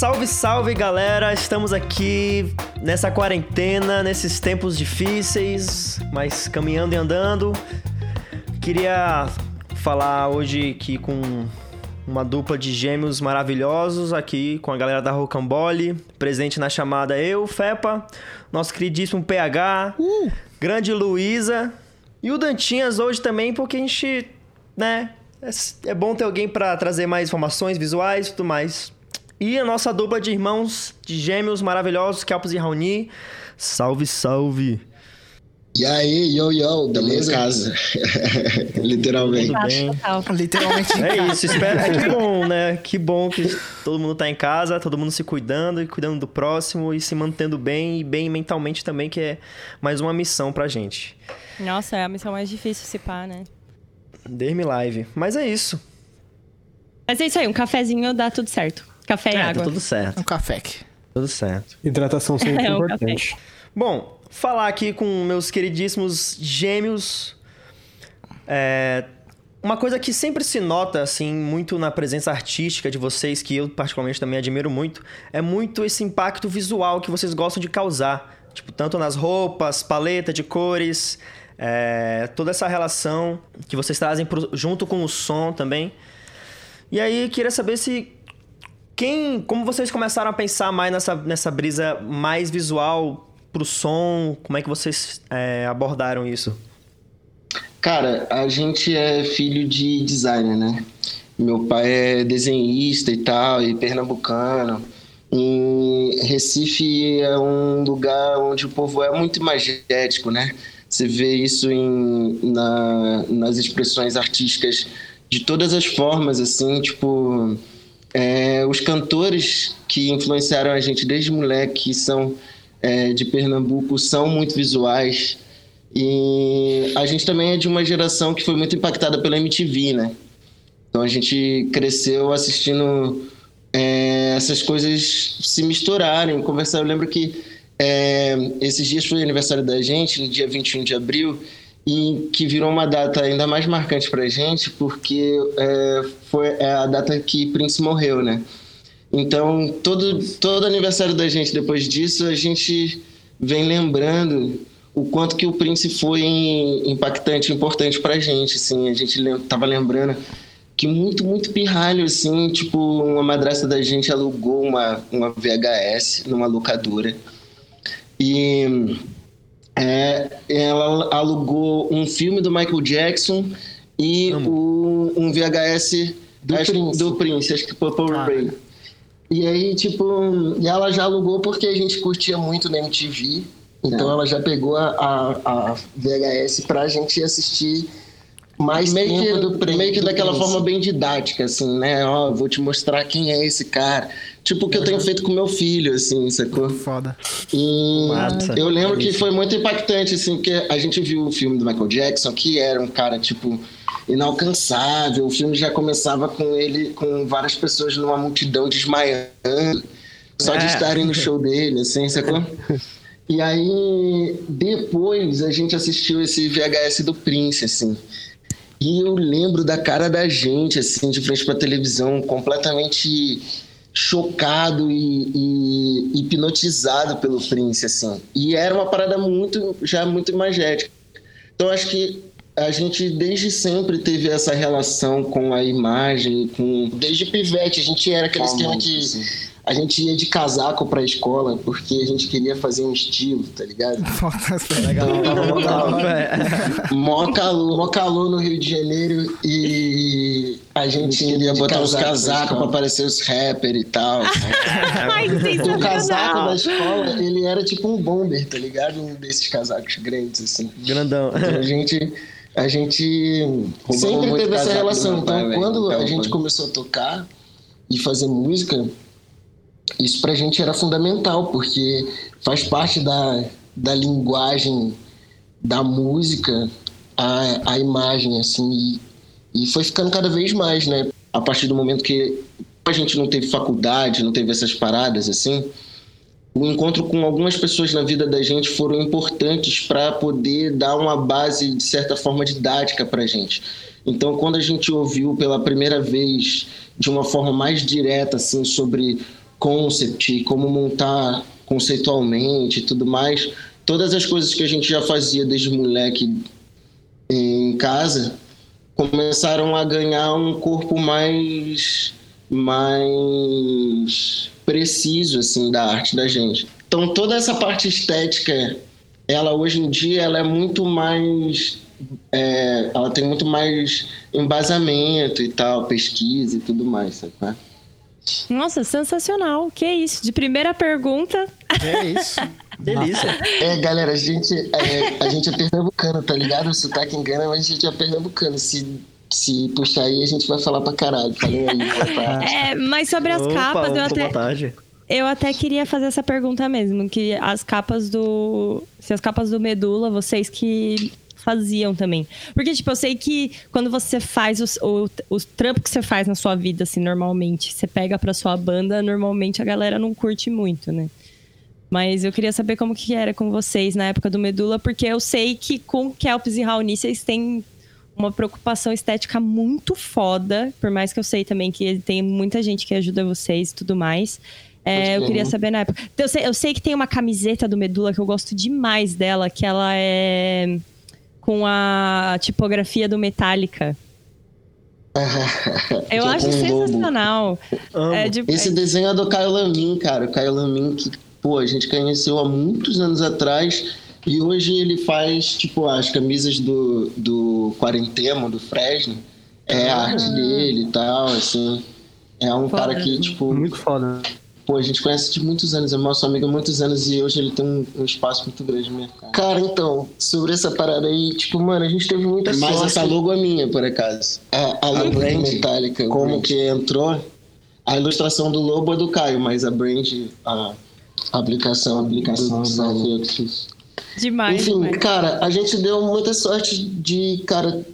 salve, salve galera! Estamos aqui nessa quarentena, nesses tempos difíceis, mas caminhando e andando. Queria falar hoje aqui com uma dupla de gêmeos maravilhosos aqui com a galera da Rocambole, presente na chamada eu, Fepa, nosso queridíssimo PH, uh! grande Luísa e o Dantinhas hoje também, porque a gente, né, é, é bom ter alguém para trazer mais informações visuais e tudo mais. E a nossa dupla de irmãos, de gêmeos maravilhosos, Kelpos e Raoni. Salve, salve! E aí, yo, yo, beleza? casa. Literalmente. Tudo bem. Literalmente É isso, espero. É que bom, né? Que bom que todo mundo tá em casa, todo mundo se cuidando e cuidando do próximo e se mantendo bem e bem mentalmente também, que é mais uma missão pra gente. Nossa, é a missão mais difícil se pá, né? Derme live. Mas é isso. Mas é isso aí, um cafezinho dá tudo certo. Café e É, água. tá tudo certo. Um café aqui. Tudo certo. Hidratação sempre É, um importante. Bom, falar aqui com meus queridíssimos gêmeos. É, uma coisa que sempre se nota, assim, muito na presença artística de vocês, que eu particularmente também admiro muito, é muito esse impacto visual que vocês gostam de causar. Tipo, tanto nas roupas, paleta de cores, é, toda essa relação que vocês trazem pro- junto com o som também. E aí, queria saber se quem, como vocês começaram a pensar mais nessa, nessa brisa mais visual pro som? Como é que vocês é, abordaram isso? Cara, a gente é filho de designer, né? Meu pai é desenhista e tal, e pernambucano. E Recife é um lugar onde o povo é muito imagético, né? Você vê isso em, na- nas expressões artísticas de todas as formas, assim, tipo... é, os cantores que influenciaram a gente desde moleque, que são é, de Pernambuco, são muito visuais. E a gente também é de uma geração que foi muito impactada pela MTV, né? Então a gente cresceu assistindo é, essas coisas se misturarem, conversar. Eu lembro que é, esses dias foi o aniversário da gente, no dia 21 de abril, e que virou uma data ainda mais marcante pra gente, porque é, foi é a data que Prince morreu, né? Então, todo, todo aniversário da gente depois disso, a gente vem lembrando o quanto que o Prince foi impactante, importante pra gente, assim. A gente tava lembrando que muito, muito pirralho, assim, tipo, uma madrasta da gente alugou uma, uma VHS numa locadora. E é, ela alugou um filme do Michael Jackson e o- um VHS Do acho Prince. do Prince, acho que Purple Ah. Rain. E aí, tipo, e ela já alugou porque a gente curtia muito na MTV. Então ela já pegou a, a, a VHS pra gente assistir mais meio tempo que, do Prince- meio que daquela forma bem didática, assim, né? Ó, vou te mostrar quem é esse cara. Tipo o que eu tenho feito com meu filho, assim, sacou? Foda. E Massa. eu lembro que foi muito impactante, assim, porque a gente viu o filme do Michael Jackson, que era um cara, tipo, inalcançável. O filme já começava com ele, com várias pessoas numa multidão desmaiando, só de É. estarem no show dele, assim, sacou? E aí, depois, a gente assistiu esse VHS do Prince, assim. E eu lembro da cara da gente, assim, de frente pra televisão, completamente chocado e, e hipnotizado pelo Prince, assim. E era uma parada muito, já muito imagética. Então, acho que a gente desde sempre teve essa relação com a imagem, com desde pivete a gente era aquele esquema que a gente ia de casaco pra escola porque a gente queria fazer um estilo, tá ligado? Legal, tava mó calor, É. mó calor, mó calor no Rio de Janeiro e a gente queria botar os casacos pra parecer os rappers e tal. Ai, o casaco da escola, ele era tipo um bomber, tá ligado? Um desses casacos grandes, assim. Grandão. Então a gente, a gente sempre teve essa relação. pai, Então, quando a Então, gente foi. começou a tocar e fazer música, isso pra gente era fundamental, porque faz parte da, da linguagem da música a, a imagem, assim, e, e foi ficando cada vez mais, né? A partir do momento que a gente não teve faculdade, não teve essas paradas, assim, o encontro com algumas pessoas na vida da gente foram importantes para poder dar uma base, de certa forma, didática para gente. Então, quando a gente ouviu pela primeira vez, de uma forma mais direta, assim, sobre concept, como montar conceitualmente e tudo mais, todas as coisas que a gente já fazia desde moleque em casa começaram a ganhar um corpo mais mais preciso assim da arte da gente. Então toda essa parte estética, ela hoje em dia ela é muito mais é, ela tem muito mais embasamento e tal, pesquisa e tudo mais, sabe? Nossa, sensacional. Que isso? De primeira pergunta. É isso. Delícia. É, galera, a gente é, a gente é pernambucano, tá ligado? O sotaque engana, mas a gente é pernambucano. Se, se puxar aí, a gente vai falar pra caralho. Falei aí, É, mas sobre as Opa, capas, eu até, vontade. eu até queria fazer essa pergunta mesmo. Que as capas do. Se as capas do Medula, vocês que faziam também. Porque, tipo, eu sei que quando você faz os, o, o trampo que você faz na sua vida, assim, normalmente, você pega pra sua banda, normalmente a galera não curte muito, né? Mas eu queria saber como que era com vocês na época do Medula, porque eu sei que com Kelps e Raoni vocês têm uma preocupação estética muito foda, por mais que eu sei também que tem muita gente que ajuda vocês e tudo mais. É, eu queria saber na época. Eu, sei, eu sei que tem uma camiseta do Medula que eu gosto demais dela, que ela é com a tipografia do Metallica. Eu acho um sensacional. É de- Esse desenho é do Caio Lamin, cara. O Caio Lamin que, pô, a gente conheceu há muitos anos atrás e hoje ele faz, tipo, as camisas do, do Quarentemo, do Fresno. É a arte dele e tal, assim. É um Foda. cara que, tipo, Muito foda. Pô, a gente conhece de muitos anos, é nosso amigo há muitos anos e hoje ele tem um, um espaço muito grande no mercado. Cara, então, sobre essa parada aí, tipo, mano, a gente teve muita Mas sorte. essa logo é minha, por acaso. A, a, A logo brand, metálica, como brand. que entrou, a ilustração do lobo é do Caio, mas a brand, a aplicação, a aplicação do- do eu que fiz. Demais. Enfim, demais. cara, a gente deu muita sorte de, cara,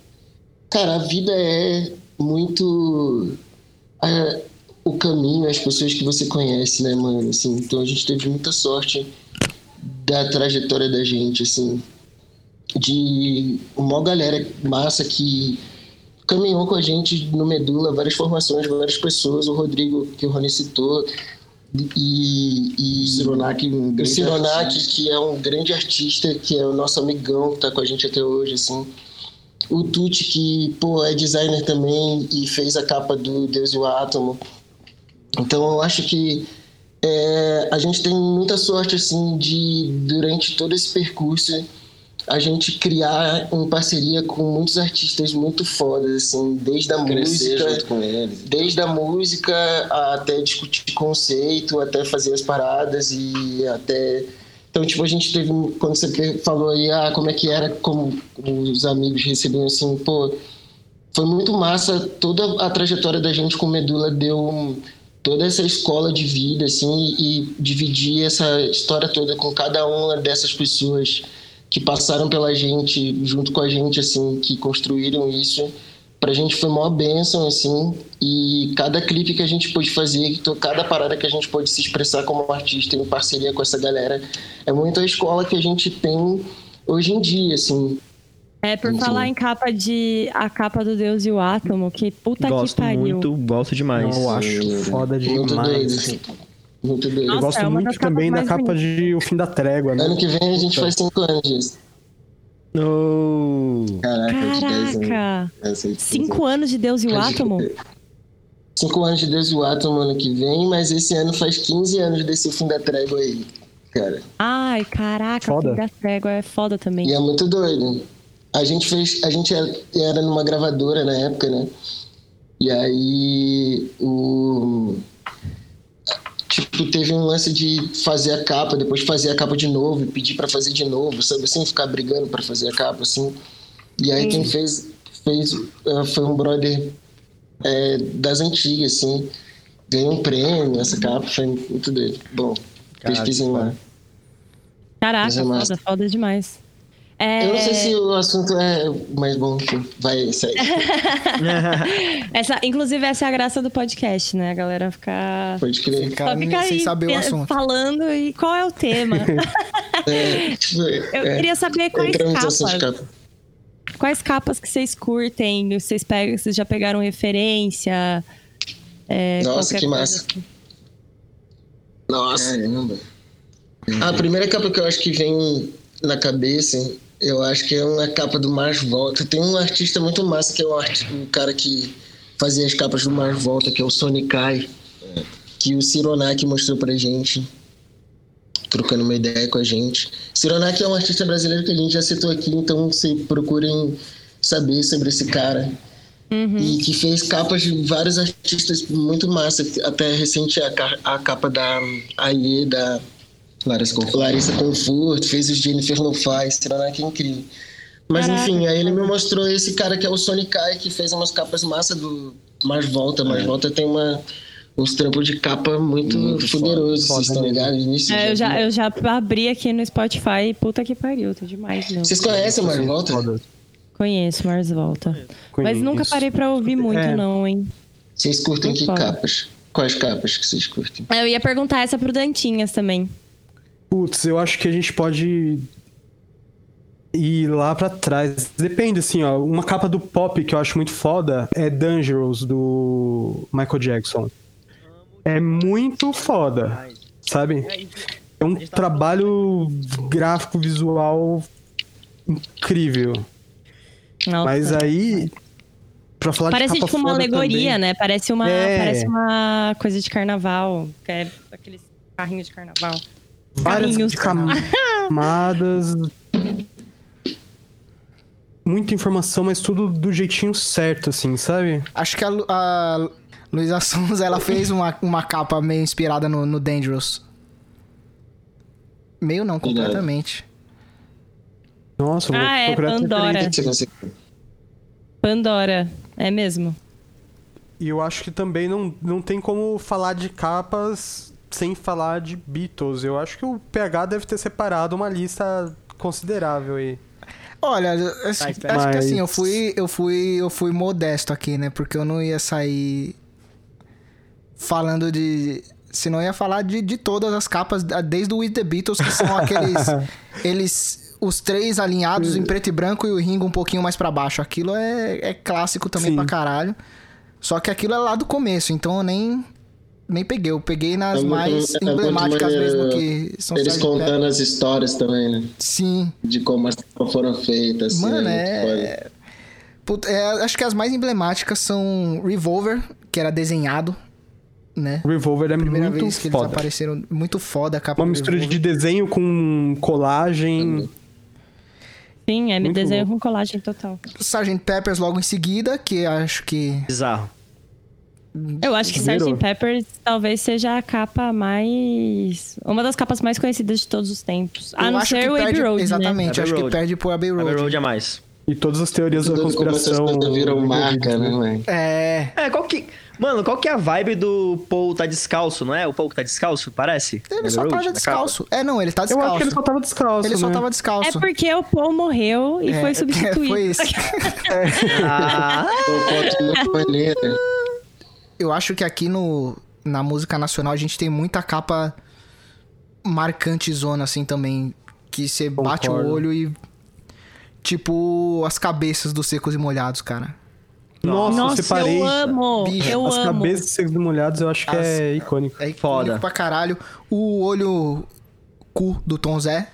cara, a vida é muito é, o caminho, as pessoas que você conhece, né, mano? Assim, então a gente teve muita sorte da trajetória da gente, assim, de uma galera massa que caminhou com a gente no Medula, várias formações, várias pessoas, o Rodrigo, que o Rony citou, e, e O Cironac, um o grande Cironac, artista. que é um grande artista, que é o nosso amigão, que tá com a gente até hoje, assim. O Tuti, que, pô, é designer também e fez a capa do Deus e o Átomo. Então, eu acho que é, a gente tem muita sorte, assim, de, durante todo esse percurso, a gente criar em parceria com muitos artistas muito fodas, assim, desde a Crescer música eles. desde a música até discutir conceito, até fazer as paradas e até então tipo a gente teve quando você falou aí ah como é que era como os amigos recebiam assim pô foi muito massa toda a trajetória da gente com Medula deu toda essa escola de vida assim e dividir essa história toda com cada uma dessas pessoas que passaram pela gente junto com a gente assim que construíram isso pra gente foi uma bênção, assim, e cada clipe que a gente pôde fazer, cada parada que a gente pôde se expressar como artista em parceria com essa galera, é muito a escola que a gente tem hoje em dia, assim. É, por Sim. falar em capa de. A capa do Deus e o Átomo, que puta gosto que pariu. muito, gosto demais. Eu acho foda Muito doido, demais. assim. Muito doido. Eu Nossa, gosto é muito também da capa de O Fim da Trégua, né? Ano que vem a gente faz cinco anos disso. Oh. Caraca, de 10 anos. Caraca! Aí, Cinco anos de Deus e o Átomo? crer. Cinco anos de Deus e o Átomo ano que vem, mas esse ano faz 15 anos desse fim da trégua aí, cara. Ai, caraca, Foda. o fim da trégua é foda também. E é muito doido. A gente fez. A gente era, numa gravadora na época, né? E aí o. Tipo, teve um lance de fazer a capa, depois fazer a capa de novo e pedir pra fazer de novo, sabe? Assim, ficar brigando pra fazer a capa, assim. E aí quem fez, fez eh, foi um brother eh, das antigas, assim. Ganhou um prêmio, essa capa foi muito doido. Bom, pesquisem lá. Caraca, é foda, foda demais. É, Eu não sei se o assunto é. Mas bom, enfim, vai sair. essa, inclusive, essa é a graça do podcast, né? A galera ficar. Pode crer. Ficar sem aí saber o assunto. falando e qual é o tema. É, tipo, Eu é, queria saber quais capas. capas. Quais capas que vocês curtem? Vocês, pegam, vocês já pegaram referência? É, Nossa, que massa. assim. Nossa. Caramba. A primeira capa que eu acho que vem na cabeça, eu acho que é uma capa do Mars Volta. Tem um artista muito massa que é o, art... o cara que fazia as capas do Mars Volta, que é o Sonikai, que o Cironak mostrou pra gente, trocando uma ideia com a gente. Cironak é um artista brasileiro que a gente já citou aqui, então se procurem saber sobre esse cara. Uhum. E que fez capas de vários artistas muito massa. Até recente a, a capa da Aie, da Larissa Conforto. Larissa Conforto, fez os Jennifer Lopez, Cironak é incrível. Mas Caraca. enfim, aí ele me mostrou esse cara que é o Sonikai, que fez umas capas massa do Mais Volta. Mais é. Volta tem uma, uns trampos de capa muito, muito poderosos, vocês estão ligados É, eu, já, eu já abri aqui no Spotify e puta que pariu, tá demais. Meu. Vocês conhecem o Mais Volta? Conheço, Mars Volta. Conheço. Mas nunca parei pra ouvir muito, é. não, hein? Vocês curtem que capas? Quais capas que vocês curtem? Eu ia perguntar essa pro Dantinhas também. Putz, eu acho que a gente pode ir lá para trás. Depende, assim, ó. Uma capa do pop que eu acho muito foda é Dangerous, do Michael Jackson. É muito foda, sabe? É um trabalho gráfico, visual incrível. Nossa. Mas aí, pra falar Parece de capa tipo uma alegoria, também, né? Parece uma, é... parece uma coisa de carnaval. É aqueles carrinhos de carnaval. Várias camadas. Muita informação, mas tudo do jeitinho certo, assim, sabe? Acho que a, a Luísa Sons, ela fez uma, uma capa meio inspirada no, no Dangerous. Meio não, completamente. Nossa, vou ah, é, Pandora. Pandora, é mesmo. E eu acho que também não, não tem como falar de capas sem falar de Beatles. Eu acho que o PH deve ter separado uma lista considerável aí. Olha, acho Mas... que assim, eu fui, eu fui, eu fui modesto aqui, né? Porque eu não ia sair falando de se não ia falar de, de todas as capas, desde o With the Beatles, que são aqueles. eles. Os três alinhados em preto e branco e o Ringo um pouquinho mais para baixo. Aquilo é, é clássico também Sim. pra caralho. Só que aquilo é lá do começo, então eu nem nem peguei. Eu peguei nas é muito, mais é emblemáticas mesmo que são Eles contando as histórias também, né? Sim. De como as foram feitas. Assim, Mano, é... Puta, é... Acho que as mais emblemáticas são Revolver, que era desenhado, né? Revolver é Primeira muito vez que foda. eles apareceram. Muito foda a capa Uma mistura de desenho com colagem. Sim, é me desenho com colagem total. Sgt. Peppers logo em seguida, que acho que... Bizarro. Eu acho que Sgt. Pepper talvez seja a capa mais. Uma das capas mais conhecidas de todos os tempos. A não ser o Abbey Road. Exatamente, né? acho que perde por Abbey Road. Abbey Road é mais. E todas as teorias Tudo da conspiração. viram marca, né, mãe? É. É, qual que. Mano, qual que é a vibe do Paul tá descalço, não é? O Paul que tá descalço, parece? Ele só tava descalço. É, não, ele tá descalço. Eu acho que ele só tava descalço. Ele né? só tava descalço. É porque o Paul morreu e é, foi substituído. Foi isso. é. Ah, eu acho que aqui no, na música nacional a gente tem muita capa marcante zona, assim, também. Que você bate o olho e. Tipo, as cabeças dos secos e molhados, cara. Nossa, Nossa eu separei. Eu amo! Bicho, eu as amo. cabeças dos secos e molhados eu acho que as, é icônico. É icônico Foda. pra caralho. O olho cu do Tom Zé.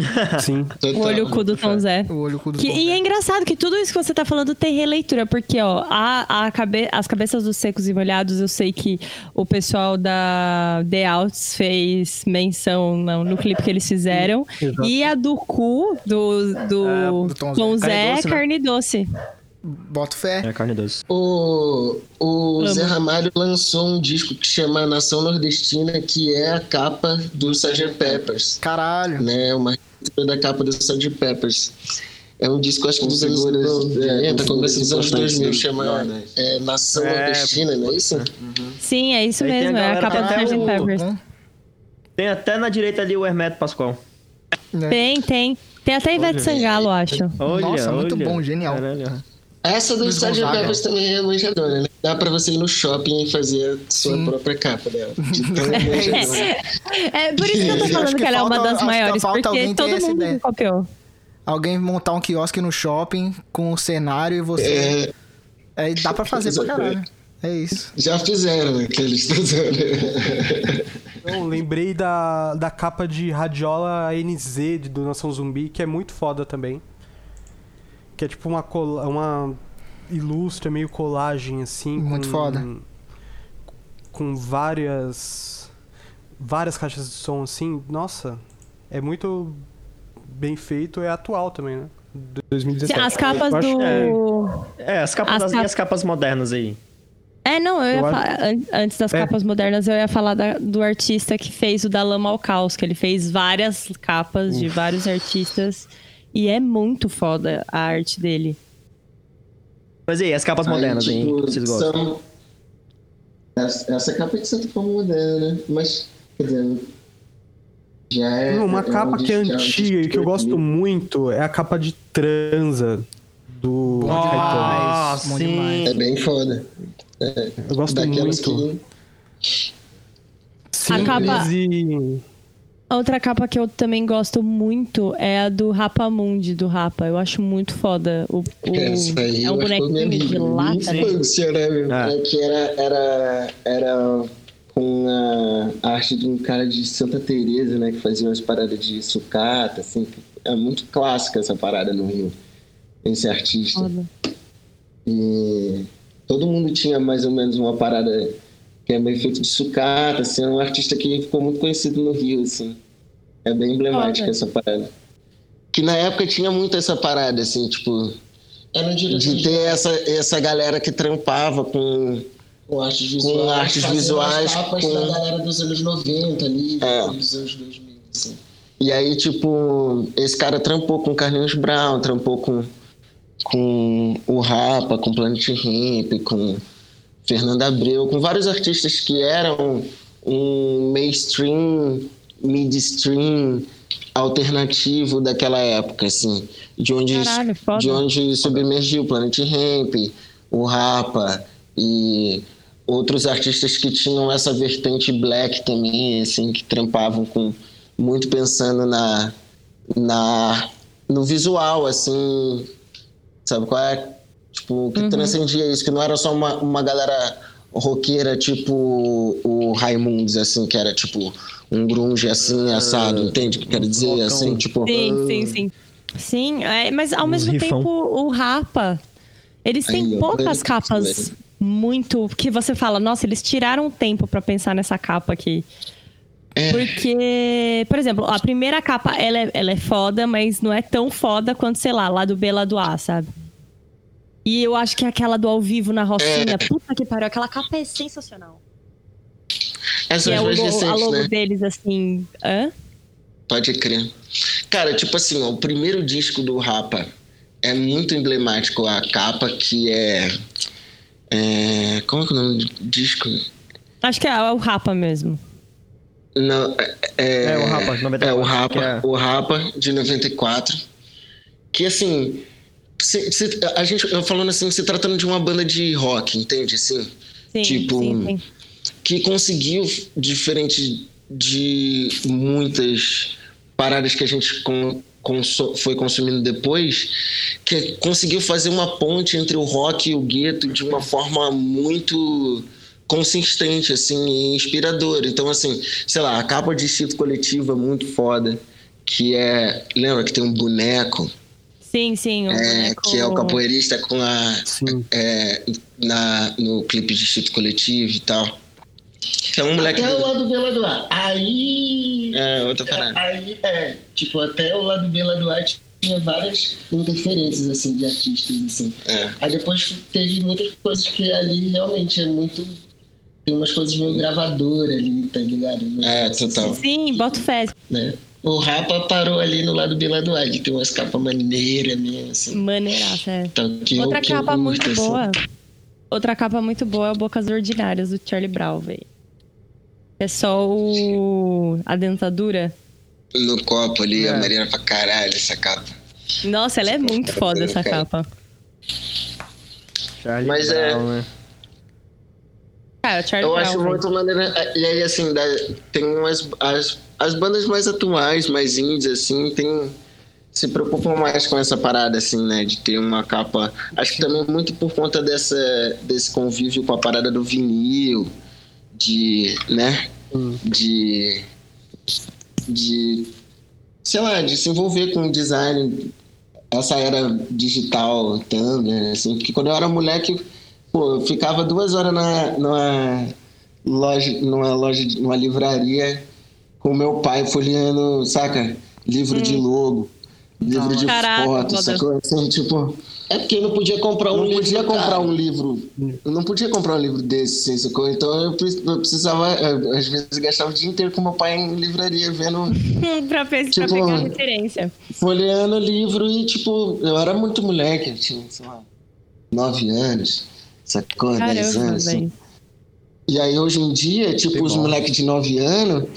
Sim. o olho cu do Tom Zé. O olho cu do que, Tom E Zé. é engraçado que tudo isso que você tá falando tem releitura, porque, ó, a, a cabe, as cabeças dos secos e molhados, eu sei que o pessoal da The Outs fez menção no, no clipe que eles fizeram. Exato. E a do cu, do, do, é, do Tom, Tom Zé, Zé carne doce. Né? Boto fé. É carne doce. O, o Zé Ramalho lançou um disco que chama Nação Nordestina, que é a capa do Sgt. Peppers. Caralho. Né, uma da capa do Sgt. Peppers. É um disco, acho que dos anos 90, começo dos anos 2000, chama é, Nação é, Nordestina, não é isso? Uhum. Sim, é isso Aí mesmo, a é a capa do Sgt. Peppers. Tem até na direita ali o Hermeto Pascoal. É. Tem, tem. Tem até Ivete Sangalo, acho. Olha, Nossa, olha. muito bom, genial. Caralho. Essa do Sgt. Peppers também é manjadora, né? Dá pra você ir no shopping e fazer a sua Sim. própria capa dela. De é, é, por isso que eu tô falando que, que ela é uma das maiores, porque todo mundo copiou. Alguém montar um quiosque no shopping com o um cenário e você... É... Aí dá pra fazer pra caralho. É isso. Já fizeram aqueles Eu lembrei da, da capa de Radiola NZ do Nação Zumbi, que é muito foda também. Que é tipo uma, uma ilustra, meio colagem, assim. Muito com, foda. Com várias. Várias caixas de som, assim. Nossa, é muito bem feito. É atual também, né? 2017. As capas acho- do. É, as capas, As das, cap- e as capas modernas aí. É, não, eu ia Eu acho- falar, an- antes das É. capas modernas, eu ia falar da- do artista que fez o da Lama ao Caos, que ele fez várias capas de vários artistas. E é muito foda a arte dele. Mas e aí, as capas modernas aí, tipo, que vocês gostam? são- Essa, essa capa é de certa forma moderna, né? Mas, quer dizer, já é. Não, uma é um capa que é um antiga e que eu gosto muito é a capa de Transa do Caetano. Ah, Bom sim. demais. É bem foda. Eu gosto muito. que. Simples capa- e... A outra capa que eu também gosto muito é a do Rapamundi, do Rapa. Eu acho muito foda. O, o- Essa aí é um bonequinho de lata, né? Infância, né? Ah. É que era, era, era com a arte de um cara de Santa Teresa, né? Que fazia umas paradas de sucata, assim. É muito clássica essa parada no Rio. Esse artista. Foda. E todo mundo tinha mais ou menos uma parada que é meio feito de sucata, assim, é um artista que ficou muito conhecido no Rio, assim. É bem emblemática Olha. essa parada. Que na época tinha muito essa parada, assim, tipo, Era um de ter essa, essa galera que trampava com. com artes visuais. artes fazendo visuais, As capas com- da galera dos anos 90 ali, É. dos anos 2000, assim. E aí, tipo, esse cara trampou com Carlinhos Brown, trampou com, com o Rapa, com Planet Hemp, com Fernando Abreu, com vários artistas que eram um mainstream, midstream alternativo daquela época, assim, de onde, Caralho, de onde submergiu Planet Hemp, o Rapa e outros artistas que tinham essa vertente black também, assim, que trampavam com muito pensando na, na no visual, assim, sabe qual é? Tipo, que transcendia isso, que não era só uma, uma galera roqueira tipo o Raimundos, assim, que era tipo um grunge assim, assado, entende o que eu quero dizer? Assim, tipo... Sim, sim, sim. Sim, é, mas ao Uns mesmo rifão. tempo o Rapa, eles têm Aí, poucas capas velho. muito que você fala, nossa, eles tiraram tempo pra pensar nessa capa aqui. É. Porque, por exemplo, a primeira capa, ela é, ela é foda, mas não é tão foda quanto, sei lá, lá do B, lá do A, sabe? E eu acho que aquela do ao vivo na Rocinha, puta que pariu, aquela capa é sensacional. Essas é o, mais lo- a recentes, logo né? deles, assim. Hã? Pode crer. Cara, tipo assim, ó, o primeiro disco do Rapa é muito emblemático. A capa que é. é como é que é o nome do disco? Acho que é o Rapa mesmo. Não, é, É, o Rapa, de 94, É, o Rapa, é- o Rapa de 94. Que assim. Se- se- a gente, eu falando assim, se tratando de uma banda de rock, entende? Assim, Sim, Tipo, sim, sim. que conseguiu, diferente de muitas paradas que a gente con- conso- foi consumindo depois, que conseguiu fazer uma ponte entre o rock e o gueto de uma forma muito consistente, assim, e inspiradora. Então, assim, sei lá, a capa de Chito Coletivo é muito foda, que é... Lembra que tem um boneco, Sim, sim. O é, boneco... que é o capoeirista com a... É, na, no clipe de Chito Coletivo e tal. É um moleque... Até o lado B, lado A. Aí. É, outra parada. Aí, é. Tipo, até o lado B, lado A tinha várias interferências, assim, de artistas, assim. É. Aí depois teve muitas coisas que ali realmente é muito. Tem umas coisas meio gravadora ali, tá ligado? É, total. Sim, boto fé. Né? O Rapa parou ali no lado B, lado A, que tem umas capas maneiras mesmo, assim. Maneiraça, é. Então, que eu- Outra que eu capa curto, muito assim. boa. Outra capa muito boa é o Bocas Ordinárias, do Charlie Brown, velho. É só o... a dentadura. No copo ali, É. a Marina pra caralho essa capa. Nossa, ela é muito foda, essa capa. Charlie Mas é- Brown, né? Cara, o Charlie Eu Brown, acho muito maneira. E aí, assim, tem umas. As, as bandas mais atuais, mais indies, assim, tem. Se preocupam mais com essa parada, assim, né? De ter uma capa. Acho que também muito por conta dessa, desse convívio com a parada do vinil, de. né? hum. de. de. sei lá, de se envolver com design, essa era digital, Tumblr, assim, porque quando eu era moleque, pô, eu ficava duas horas na, numa loja, numa loja, numa livraria com meu pai folheando, saca? Livro hum. de logo, livro de Caraca, foto, sacou? Assim, tipo. É porque eu não podia comprar um não livro. podia comprar cara. um livro. Eu não podia comprar um livro desse, assim, sacou? Então eu precisava, às vezes, gastava o dia inteiro com meu pai em livraria, vendo. pra, tipo, pra pegar referência. Folheando livro e, tipo, eu era muito moleque, eu tinha, sei lá, nove anos, sacou? Caramba, dez anos. Assim. E aí hoje em dia, tipo, os moleques de nove anos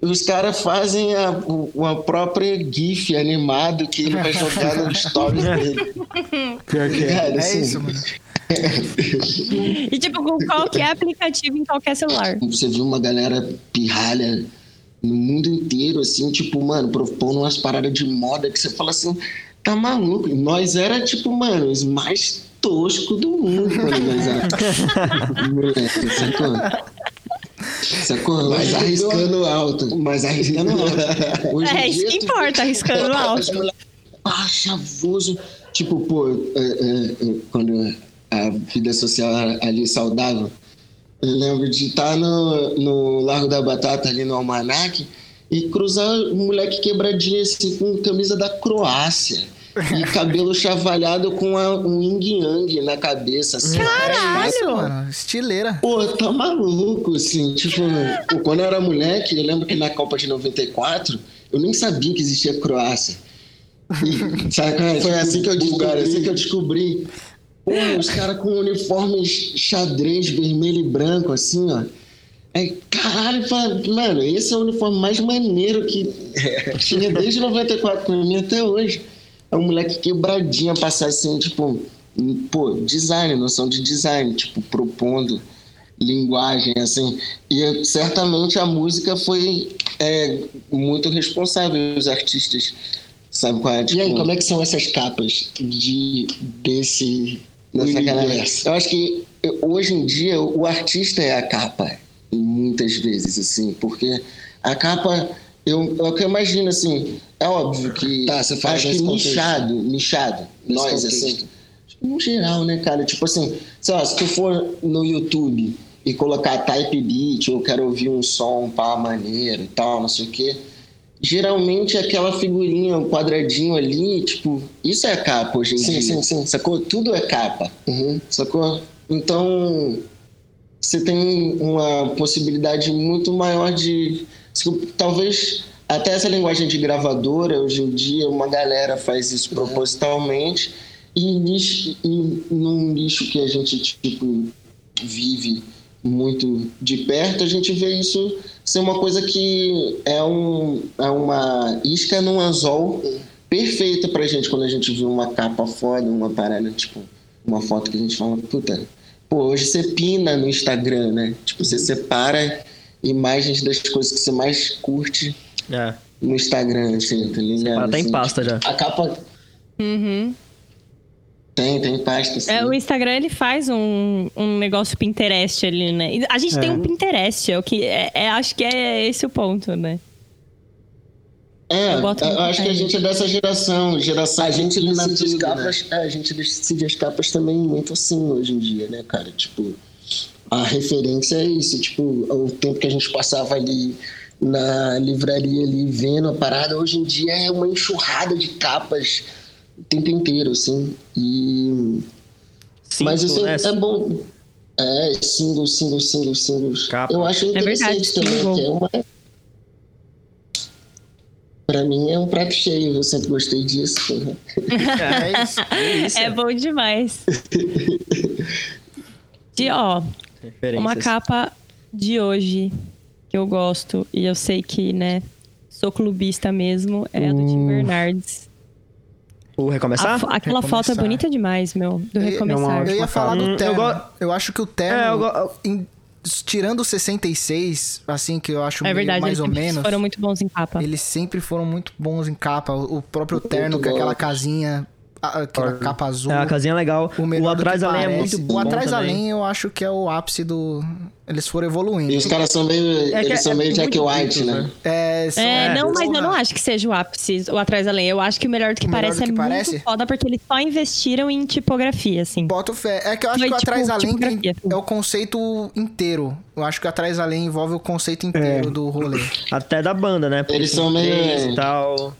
os caras fazem a, a própria GIF animado que ele vai jogar no stories dele. Pior que é. Cara, assim, é isso, mano. e tipo, com qualquer aplicativo em qualquer celular. Você viu uma galera pirralha no mundo inteiro, assim, tipo, mano, propondo umas paradas de moda que você fala assim, tá maluco? Nós era, tipo, mano, os mais toscos do mundo quando nós era. Moleque, sacou? Sacou? Mas arriscando alto. Mas arriscando alto. Hoje é, isso que importa, arriscando alto. Ah, chavoso. Tipo, pô, é, é, é, quando a vida social ali saudável, eu lembro de estar no, no Largo da Batata, ali no Almanac, e cruzar um moleque quebradinho assim, com camisa da Croácia. E cabelo chavalhado com a, um yin yang na cabeça. Assim. Caralho! É mano. Estileira. Pô, tá maluco, assim. Tipo, quando eu era moleque, eu lembro que na Copa de 94, eu nem sabia que existia Croácia. E, sabe, foi assim que eu descobri. Assim que eu descobri. Pô, os caras com uniformes xadrez vermelho e branco, assim, ó. Aí, caralho, mano, esse é o uniforme mais maneiro que tinha desde 94 pra mim até hoje é um moleque quebradinho passar assim, tipo, pô, design, noção de design, tipo, propondo linguagem, assim. E certamente a música foi é, muito responsável, os artistas, sabe qual é? Tipo, e aí, tipo, como é que são essas capas de, desse universo? Eu acho que hoje em dia o artista é a capa, muitas vezes, assim, porque a capa eu, é o que eu imagino, assim, é óbvio que. Tá, você faz acho que nichado, nichado. Nós, contexto. assim. No geral, né, cara? Tipo assim, sei lá, se tu for no YouTube e colocar type beat, ou quero ouvir um som pá maneiro e tal, não sei o quê. Geralmente aquela figurinha, um quadradinho ali, tipo, isso é capa hoje em sim, dia. Sim, sim, Sacou? Tudo é capa. Uhum. Sacou? Então, você tem uma possibilidade muito maior de Talvez até essa linguagem de gravadora, hoje em dia, uma galera faz isso propositalmente. E, e num nicho que a gente tipo, vive muito de perto, a gente vê isso ser uma coisa que é, um, é uma isca num anzol perfeita pra gente quando a gente vê uma capa foda, uma parada, tipo, uma foto que a gente fala, puta, pô, hoje você pina no Instagram, né? Tipo, você separa imagens das coisas que você mais curte é. no Instagram, assim, tá ligado? Tá assim, em pasta já. A capa. Uhum. Tem, tem pasta. Assim. É, o Instagram ele faz um, um negócio Pinterest ali, né? A gente é. tem um Pinterest, é o que é, é, acho que é esse o ponto, né? É, eu, eu acho que a gente é dessa geração, geração a gente decide as capas, né? é, a gente decide as capas também muito assim hoje em dia, né, cara? Tipo, a referência é isso, tipo, o tempo que a gente passava ali na livraria ali vendo a parada, hoje em dia é uma enxurrada de capas o tempo inteiro, assim. E. Single, Mas assim, né? é bom. É, single, single, single, single. Capa. Eu acho interessante é verdade, também, que é uma. Pra mim é um prato cheio, eu sempre gostei disso. é, isso, é, isso. é bom demais. De, ó, uma capa de hoje que eu gosto e eu sei que, né, sou clubista mesmo, é a do Tim hum. Bernardes. O Recomeçar? A, aquela recomeçar. foto é bonita demais, meu, do Recomeçar. Eu ia falar do terno. Eu, eu acho que o terno, é, eu... em, tirando o 66, assim, que eu acho é verdade, mais ou menos... foram muito bons em capa. Eles sempre foram muito bons em capa. O próprio terno, com aquela casinha aquela capa azul. É, a casinha é legal. O, o Atrás Além é muito bom. O Atrás Além eu acho que é o ápice do. Eles foram evoluindo. E os caras são meio. É eles são é meio Jack White, né? né? É, são, é, não, mas eu não acho que seja o ápice, o Atrás Além. Eu acho que o melhor do que o parece do que é parece? muito foda, porque eles só investiram em tipografia, assim. Boto fé. É que eu acho Foi, que o Atrás tipo, Além tem, é o conceito inteiro. Eu acho que o Atrás Além envolve o conceito inteiro é. do rolê. Até da banda, né? Porque eles são meio. Tal.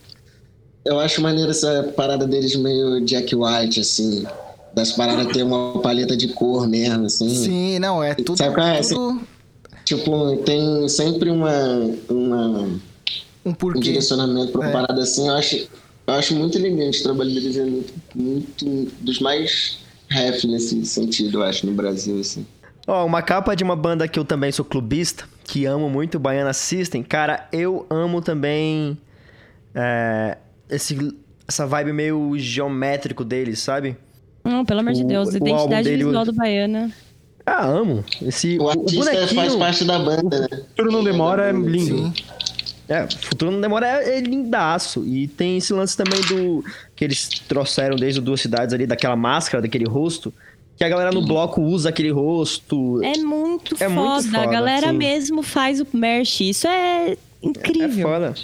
Eu acho maneiro essa parada deles meio Jack White, assim. Das paradas ter uma paleta de cor mesmo, assim. Sim, não, é tudo. Sabe qual é? Tudo... Assim, tipo, tem sempre uma. uma um porquê. Um direcionamento pra é. parada assim. Eu acho, eu acho muito elegante o trabalho deles. É muito, muito dos mais ref nesse sentido, eu acho, no Brasil, assim. Ó, oh, uma capa de uma banda que eu também sou clubista, que amo muito, Baiana System. Cara, eu amo também. É, esse, essa vibe meio geométrico deles, sabe? Não, pelo amor de Deus, o, identidade dele, visual do Baiana. Ah, amo. Esse, o, o bonequinho faz parte da banda, né? Futuro Não Demora é lindo. Sim. É, Futuro Não Demora é, é, lindaço. E tem esse lance também do... Que eles trouxeram desde Duas Cidades ali, daquela máscara, daquele rosto. Que a galera no bloco usa aquele rosto. É muito é foda. Muito foda. A galera assim. mesmo faz o merch. Isso é incrível. É, é foda.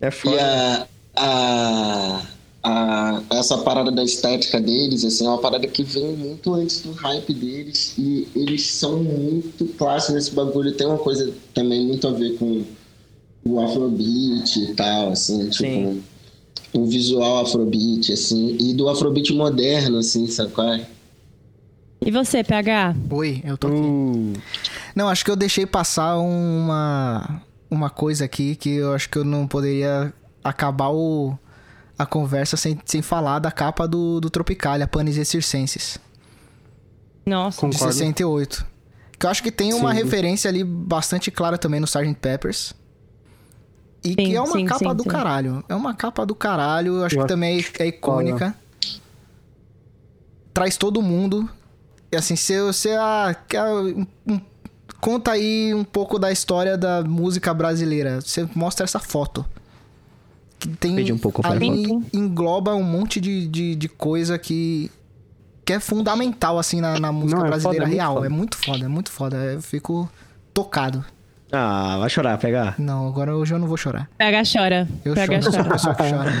É foda. E a, a, a, essa parada da estética deles, assim, é uma parada que vem muito antes do hype deles e eles são muito clássicos nesse bagulho. Tem uma coisa também muito a ver com o afrobeat e tal, assim, tipo... Sim. O visual afrobeat, assim, e do afrobeat moderno, assim, sabe qual é? E você, PH? Oi, eu tô aqui. Uh. Não, acho que eu deixei passar uma, uma coisa aqui que eu acho que eu não poderia acabar o, a conversa sem, sem falar da capa do, do Tropicalia, Panis e Circenses. Nossa. Concordo. De 68. Que eu acho que tem uma sim. referência ali bastante clara também no Sgt. Peppers. E sim, que é uma sim, capa do caralho. É uma capa do caralho. Acho eu que também é, é icônica. Traz todo mundo. E assim, se você ah, um, um, conta aí um pouco da história da música brasileira. Você mostra essa foto tem um pouco ali engloba um monte de, de, de, coisa que que é fundamental assim na, na música Não, é brasileira é foda, real. É muito, foda, é muito foda. Eu fico tocado. Ah, vai chorar, pegar. Não, agora hoje eu não vou chorar. Pega chora. Eu Pega choro, chora. sou a pessoa que chora.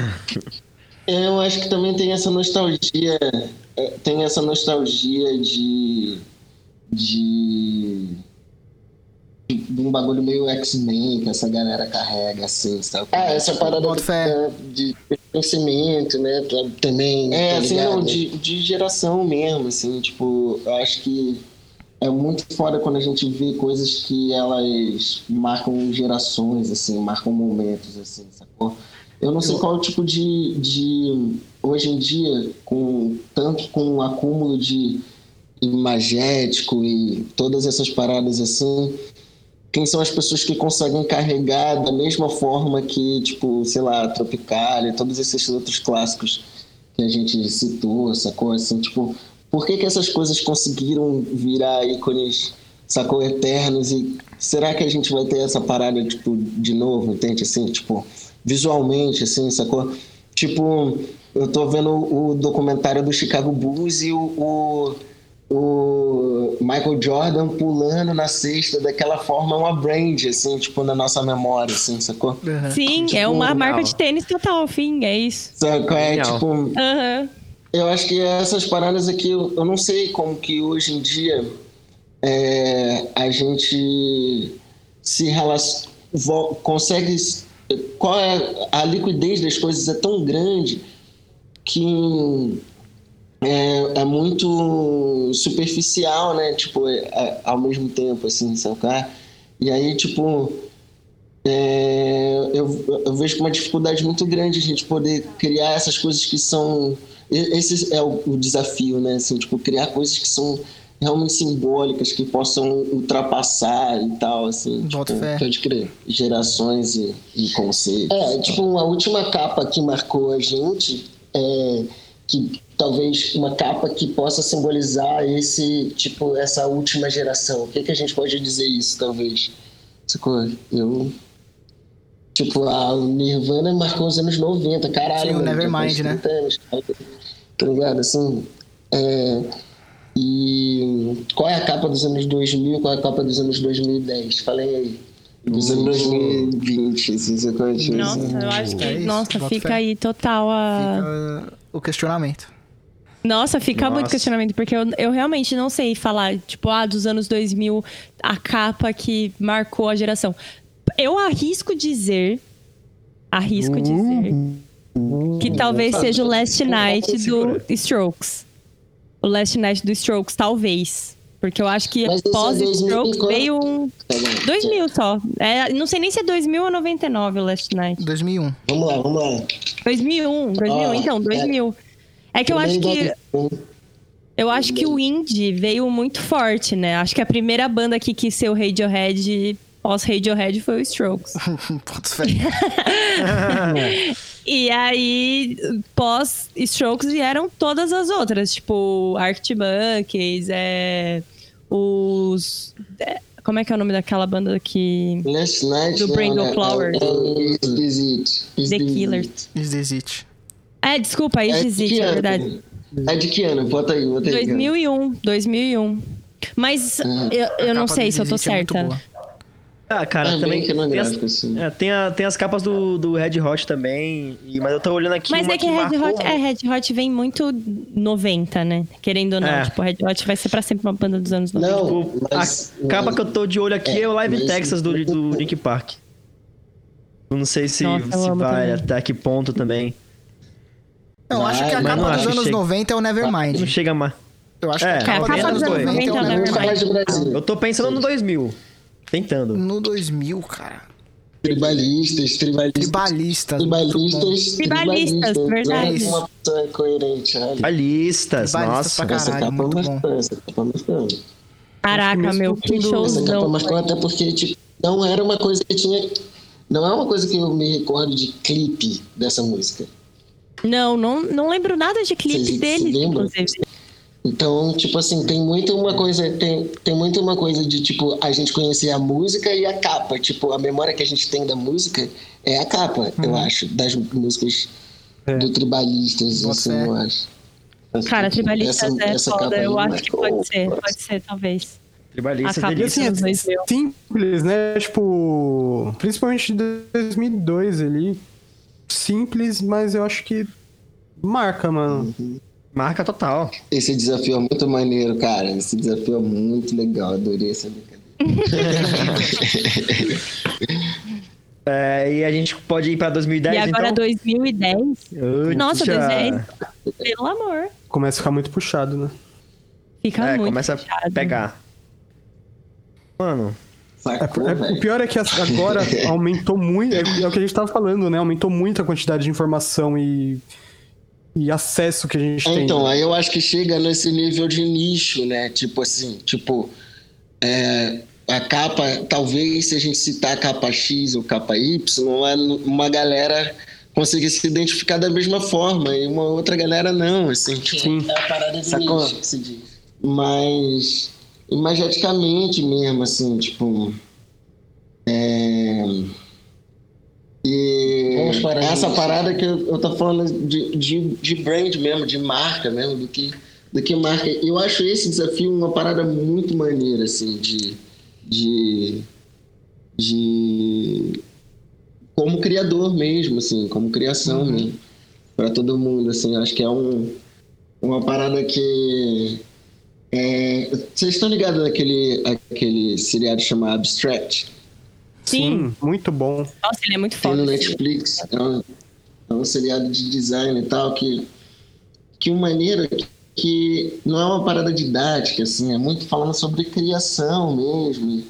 Eu acho que também tem essa nostalgia, é, tem essa nostalgia de de de um bagulho meio X-Men que essa galera carrega, assim, sabe? Ah, essa parada de, de né? Também. É, tá assim, não, de, de geração mesmo, assim, tipo, eu acho que é muito foda quando a gente vê coisas que elas marcam gerações, assim, marcam momentos, assim, sacou? Eu não sei qual é o tipo de, de. Hoje em dia, com tanto com o acúmulo de imagético e todas essas paradas assim, quem são as pessoas que conseguem carregar da mesma forma que, tipo, sei lá, Tropical e todos esses outros clássicos que a gente citou, sacou? Assim, tipo, por que, que essas coisas conseguiram virar ícones, sacou, eternos? E será que a gente vai ter essa parada, tipo, de novo, entende? Assim, tipo, visualmente, assim, sacou? Tipo, eu tô vendo o documentário do Chicago Bulls e o, o o Michael Jordan pulando na cesta daquela forma é uma brand, assim, tipo, na nossa memória, assim, sacou? Uhum. Sim, é tipo, é uma marca de tênis total, fim, é isso. Sacou? É, tipo... Uhum. Eu acho que essas paradas aqui, eu não sei como que hoje em dia é, a gente se relaciona, consegue... Qual é... A liquidez das coisas é tão grande que é, é muito superficial, né? Tipo, é, é, ao mesmo tempo, assim, sacar? E aí, tipo, é, eu, eu vejo uma dificuldade muito grande a gente poder criar essas coisas que são. Esse é o, o desafio, né? Assim, tipo, criar coisas que são realmente simbólicas, que possam ultrapassar e tal, assim. Bota tipo, fé. Pode crer. Gerações e, e conceitos. É, tipo, a última capa que marcou a gente é que talvez uma capa que possa simbolizar esse tipo essa última geração. O que, que a gente pode dizer isso, talvez? Eu tipo, a Nirvana marcou os anos 90, caralho. Sim, o Nevermind, né? Anos. tá ligado? Assim, é, e qual é a capa dos anos 2000, qual é a capa dos anos 2010? Falei aí. Dos anos 2020, assim, você conhece Nossa, eu acho que. É isso, nossa, fica fé. aí total a. Fica o questionamento. Nossa, fica Nossa. muito questionamento, porque eu, eu realmente não sei falar, tipo, ah, dos anos 2000, a capa que marcou a geração. Eu arrisco dizer, arrisco uh, dizer, que talvez uh, seja o Last Night do Strokes. O Last Night do Strokes, talvez. Porque eu acho que pós-Strokes é veio um. 2000 só. É, não sei nem se é 2000 ou 99 o Last Night. 2001. Vamos lá, vamos lá. 2001, 2001, ah, então, 2000. É, é que eu acho que. Eu acho que o indie veio muito forte, né? Acho que a primeira banda aqui que seu Radiohead pós-Radiohead foi o Strokes. e aí, pós-Strokes vieram todas as outras, tipo Arctic Monkeys, é, os... É, como é que é o nome daquela banda que... Last Night... Do Brando é, Flowers. É, Is It. The Killers. Is This It. É, desculpa, Is This It, é verdade. É de que ano? Bota aí, bota aí. 2001, 2001. Mas ah. eu, eu não sei se eu tô é certa. Ah, cara, é, também. Tem as, assim. é, tem, a, tem as capas do, do Red Hot também. E, mas eu tô olhando aqui. Mas é que, que Red Hot, é, Red Hot vem muito 90, né? Querendo ou não. É. Tipo, Red Hot vai ser pra sempre uma banda dos anos 90. Não, tipo, mas, a mas, capa que eu tô de olho aqui é, é o Live mas, Texas do, do Nick Park. Eu não sei se, Nossa, se vai também. até que ponto também. Eu acho que a capa dos anos chega... 90 é o Nevermind. Não chega mais. Eu acho é, que a capa dos anos 90 é o Nevermind. Eu tô pensando no 2000. Tentando. No 2000, cara. Tribalistas, tribalistas. Tribalistas. Tribalistas. Tribalistas, verdade. Uma pessoa coerente, olha. Tribalistas, nossa. Pra caralho, essa capa muito bom. Essa capa marcou. Caraca, meu, que showzão. Essa capa marcou até porque, tipo, não era uma coisa que tinha... Não é uma coisa que eu me recordo de clipe dessa música. Não, não, não lembro nada de clipe dele, inclusive. Então, tipo assim, tem muito uma coisa, tem, tem muito uma coisa de, tipo, a gente conhecer a música e a capa. Tipo, a memória que a gente tem da música é a capa, uhum. eu acho, das músicas é. do Tribalistas, assim, eu acho. Cara, Tribalistas essa, é essa foda, eu acho que pode ser, pode ser, talvez. Tribalistas a assim, é simples, né? Tipo, principalmente de 2002 ali, simples, mas eu acho que marca, mano. Uhum. Marca total. Esse desafio é muito maneiro, cara. Esse desafio é muito legal. Adorei essa brincadeira. é, e a gente pode ir pra 2010, E agora então? 2010? Uxa. Nossa, 2010. Pelo amor. Começa a ficar muito puxado, né? Fica é, muito começa puxado. a pegar. Mano... Sacou, é, é, o pior é que agora aumentou muito, é, é, o que a gente tava falando, né? Aumentou muito a quantidade de informação e e acesso que a gente é, tem. Então, aí eu acho que chega nesse nível de nicho, né? Tipo assim, tipo, é, a capa, talvez se a gente citar a capa X ou capa Y, uma galera conseguir se identificar da mesma forma e uma outra galera não, assim. Tipo, Sim. É a parada de Sacou? nicho que se diz. Mas, imageticamente mesmo, assim, tipo... É e essa parada que eu, eu tô falando de, de, de brand mesmo, de marca mesmo, do que, do que marca. Eu acho esse desafio uma parada muito maneira, assim, de. de, de como criador mesmo, assim, como criação uhum. mesmo, para todo mundo, assim, acho que é um, uma parada que é, vocês estão ligados naquele aquele seriado chamado Abstract? Sim. Sim. muito bom. Nossa, ele é muito foda. Tem no Netflix, é um, é um seriado de design e tal, que, que uma maneira que não é uma parada didática, assim, é muito falando sobre criação mesmo,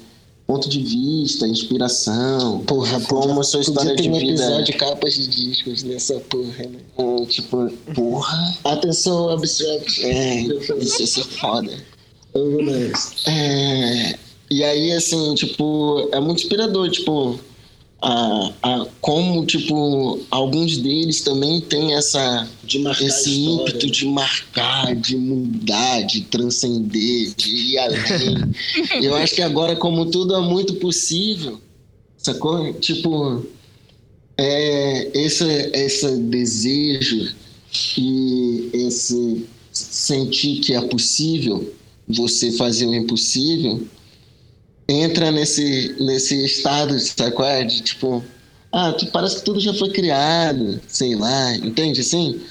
ponto de vista, inspiração. Porra, como sua história de vida. episódio de capas de discos nessa porra, né? É, tipo, porra. Atenção, abstract. É, isso ia ser foda. É, e aí, assim, tipo, é muito inspirador, tipo, a, a, como, tipo, alguns deles também têm essa, esse ímpeto de marcar, de mudar, de transcender, de ir além. Eu acho que agora, como tudo é muito possível, sacou? Tipo, é, esse, esse desejo e esse sentir que é possível você fazer o impossível, entra nesse, nesse estado, sabe qual é? De tipo, ah, parece que tudo já foi criado, sei lá, entende assim?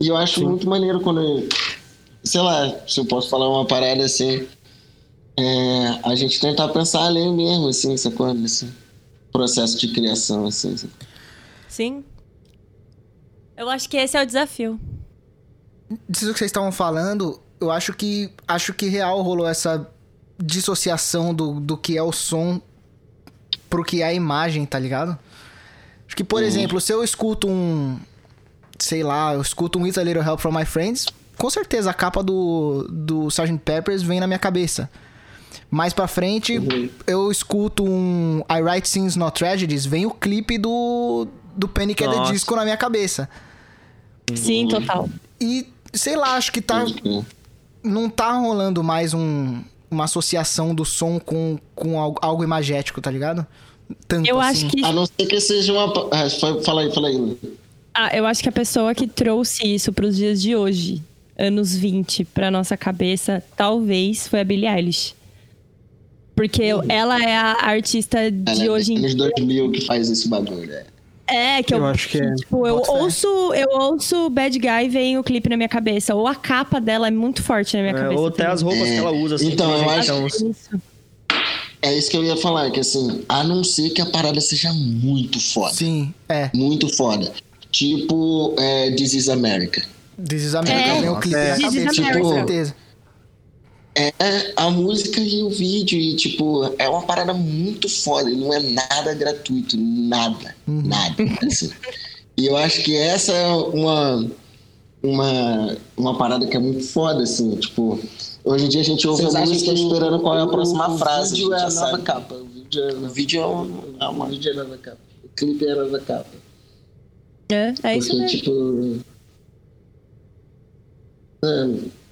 E eu acho Sim. muito maneiro quando, sei lá, se eu posso falar uma parada assim, é, a gente tentar pensar além mesmo, assim, sacou? Nesse processo de criação, assim. Sim. Eu acho que esse é o desafio. Disso que vocês estavam falando, eu acho que acho que real rolou essa dissociação do, do que é o som pro que é a imagem, tá ligado? Acho que, por uhum. exemplo, se eu escuto um. Sei lá, eu escuto um It's a Little Help from My Friends, com certeza a capa do, do Sgt. Peppers vem na minha cabeça. Mais pra frente, uhum. eu escuto um I Write Scenes Not Tragedies, vem o clipe do, do Panic! at the Disco na minha cabeça. Sim, total. E, sei lá, acho que tá... Uhum. Não tá rolando mais um, uma associação do som com, com algo, algo imagético, tá ligado? Tanto eu assim. acho que... A não ser que seja uma... Ah, fala aí, fala aí. Ah, eu acho que a pessoa que trouxe isso pros dias de hoje, anos 20, pra nossa cabeça, talvez foi a Billie Eilish. Porque uhum. ela é a artista de ela é hoje em dia. Anos 2000 que faz esse bagulho, é. É, que eu, eu acho que é. Tipo, eu ouço, eu ouço Bad Guy e vem o clipe na minha cabeça. Ou a capa dela é muito forte na minha é, cabeça. Ou até as roupas é. que ela usa, assim. Então, eu acho. Isso. É isso que eu ia falar, que assim, a não ser que a parada seja muito foda. Sim, é. Muito foda. Tipo, é, This is America. This is America é, vem o clipe é. na cabeça, tipo, com certeza é a música e o vídeo. E, tipo, é uma parada muito foda. Não é nada gratuito. Nada. Uhum. Nada. Assim. e eu acho que essa é uma, uma, uma parada que é muito foda, assim. Tipo, hoje em dia a gente ouve Vocês a música esperando qual é a próxima o, frase. O vídeo é a nova sabe. capa. O vídeo é, o vídeo é, é uma... O vídeo é a nova capa. O clipe é a nova capa. É, é isso Porque, mesmo. tipo... É,